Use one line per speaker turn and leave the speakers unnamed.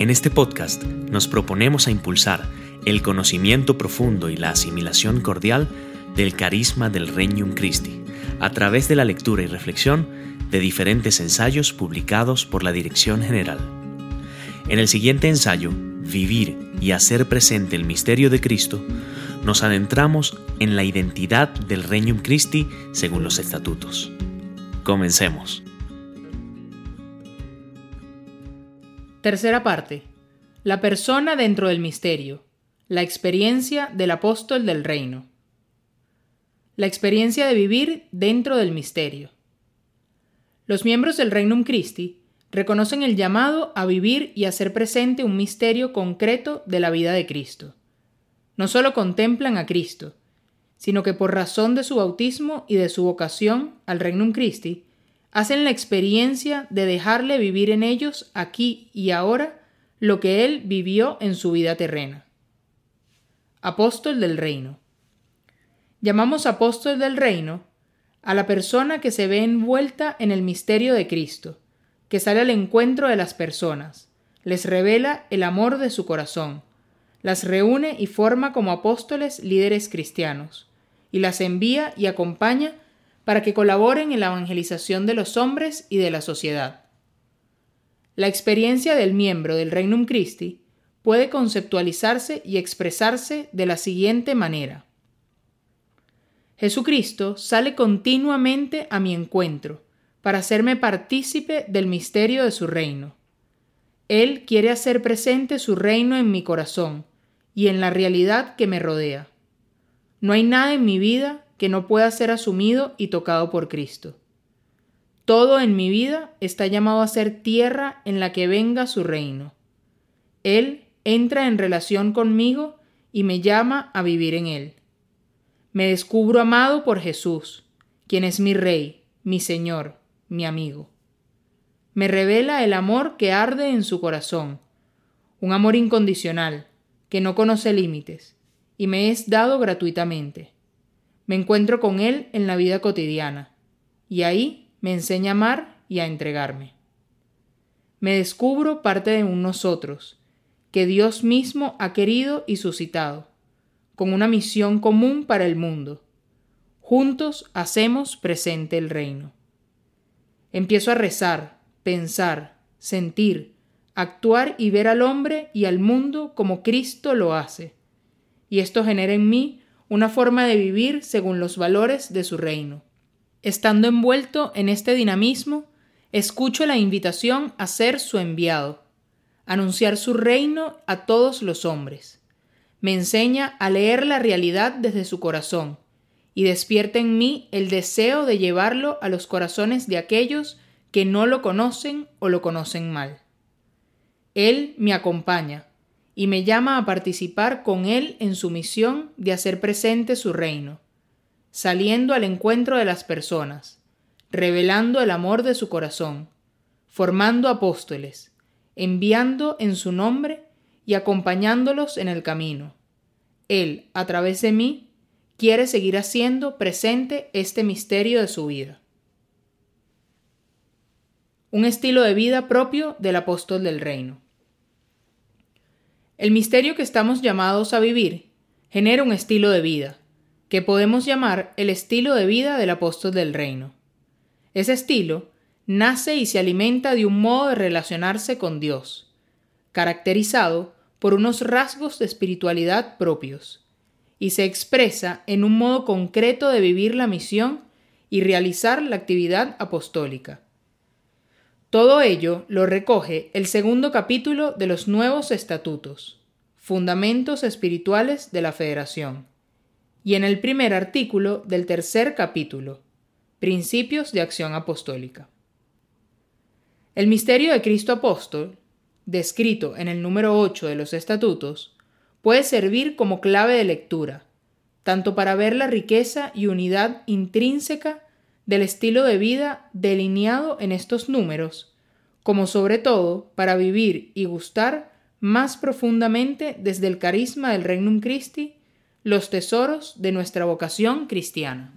En este podcast nos proponemos a impulsar el conocimiento profundo y la asimilación cordial del carisma del Regnum Christi a través de la lectura y reflexión de diferentes ensayos publicados por la Dirección General. En el siguiente ensayo, Vivir y hacer presente el misterio de Cristo, nos adentramos en la identidad del Regnum Christi según los estatutos. Comencemos.
Tercera parte. La persona dentro del misterio. La experiencia del apóstol del reino. La experiencia de vivir dentro del misterio. Los miembros del Regnum Christi reconocen el llamado a vivir y hacer presente un misterio concreto de la vida de Cristo. No solo contemplan a Cristo, sino que por razón de su bautismo y de su vocación al Regnum Christi, hacen la experiencia de dejarle vivir en ellos aquí y ahora lo que él vivió en su vida terrena. Apóstol del Reino. Llamamos apóstol del Reino a la persona que se ve envuelta en el misterio de Cristo, que sale al encuentro de las personas, les revela el amor de su corazón, las reúne y forma como apóstoles líderes cristianos, y las envía y acompaña para que colaboren en la evangelización de los hombres y de la sociedad. La experiencia del miembro del Regnum Christi puede conceptualizarse y expresarse de la siguiente manera. Jesucristo sale continuamente a mi encuentro para hacerme partícipe del misterio de su reino. Él quiere hacer presente su reino en mi corazón y en la realidad que me rodea. No hay nada en mi vida que no pueda ser asumido y tocado por Cristo. Todo en mi vida está llamado a ser tierra en la que venga su reino. Él entra en relación conmigo y me llama a vivir en Él. Me descubro amado por Jesús, quien es mi Rey, mi Señor, mi amigo. Me revela el amor que arde en su corazón, un amor incondicional, que no conoce límites, y me es dado gratuitamente. Me encuentro con Él en la vida cotidiana y ahí me enseña a amar y a entregarme. Me descubro parte de un nosotros, que Dios mismo ha querido y suscitado, con una misión común para el mundo. Juntos hacemos presente el reino. Empiezo a rezar, pensar, sentir, actuar y ver al hombre y al mundo como Cristo lo hace. Y esto genera en mí una forma de vivir según los valores de su reino. Estando envuelto en este dinamismo, escucho la invitación a ser su enviado, anunciar su reino a todos los hombres. Me enseña a leer la realidad desde su corazón y despierta en mí el deseo de llevarlo a los corazones de aquellos que no lo conocen o lo conocen mal. Él me acompaña, y me llama a participar con Él en su misión de hacer presente su reino, saliendo al encuentro de las personas, revelando el amor de su corazón, formando apóstoles, enviando en su nombre y acompañándolos en el camino. Él, a través de mí, quiere seguir haciendo presente este misterio de su vida. Un estilo de vida propio del apóstol del reino. El misterio que estamos llamados a vivir genera un estilo de vida, que podemos llamar el estilo de vida del apóstol del reino. Ese estilo nace y se alimenta de un modo de relacionarse con Dios, caracterizado por unos rasgos de espiritualidad propios, y se expresa en un modo concreto de vivir la misión y realizar la actividad apostólica. Todo ello lo recoge el segundo capítulo de los nuevos estatutos, Fundamentos Espirituales de la Federación, y en el primer artículo del tercer capítulo, Principios de Acción Apostólica. El misterio de Cristo Apóstol, descrito en el número 8 de los estatutos, puede servir como clave de lectura, tanto para ver la riqueza y unidad intrínseca del estilo de vida delineado en estos números, como sobre todo para vivir y gustar más profundamente desde el carisma del Regnum Christi los tesoros de nuestra vocación cristiana.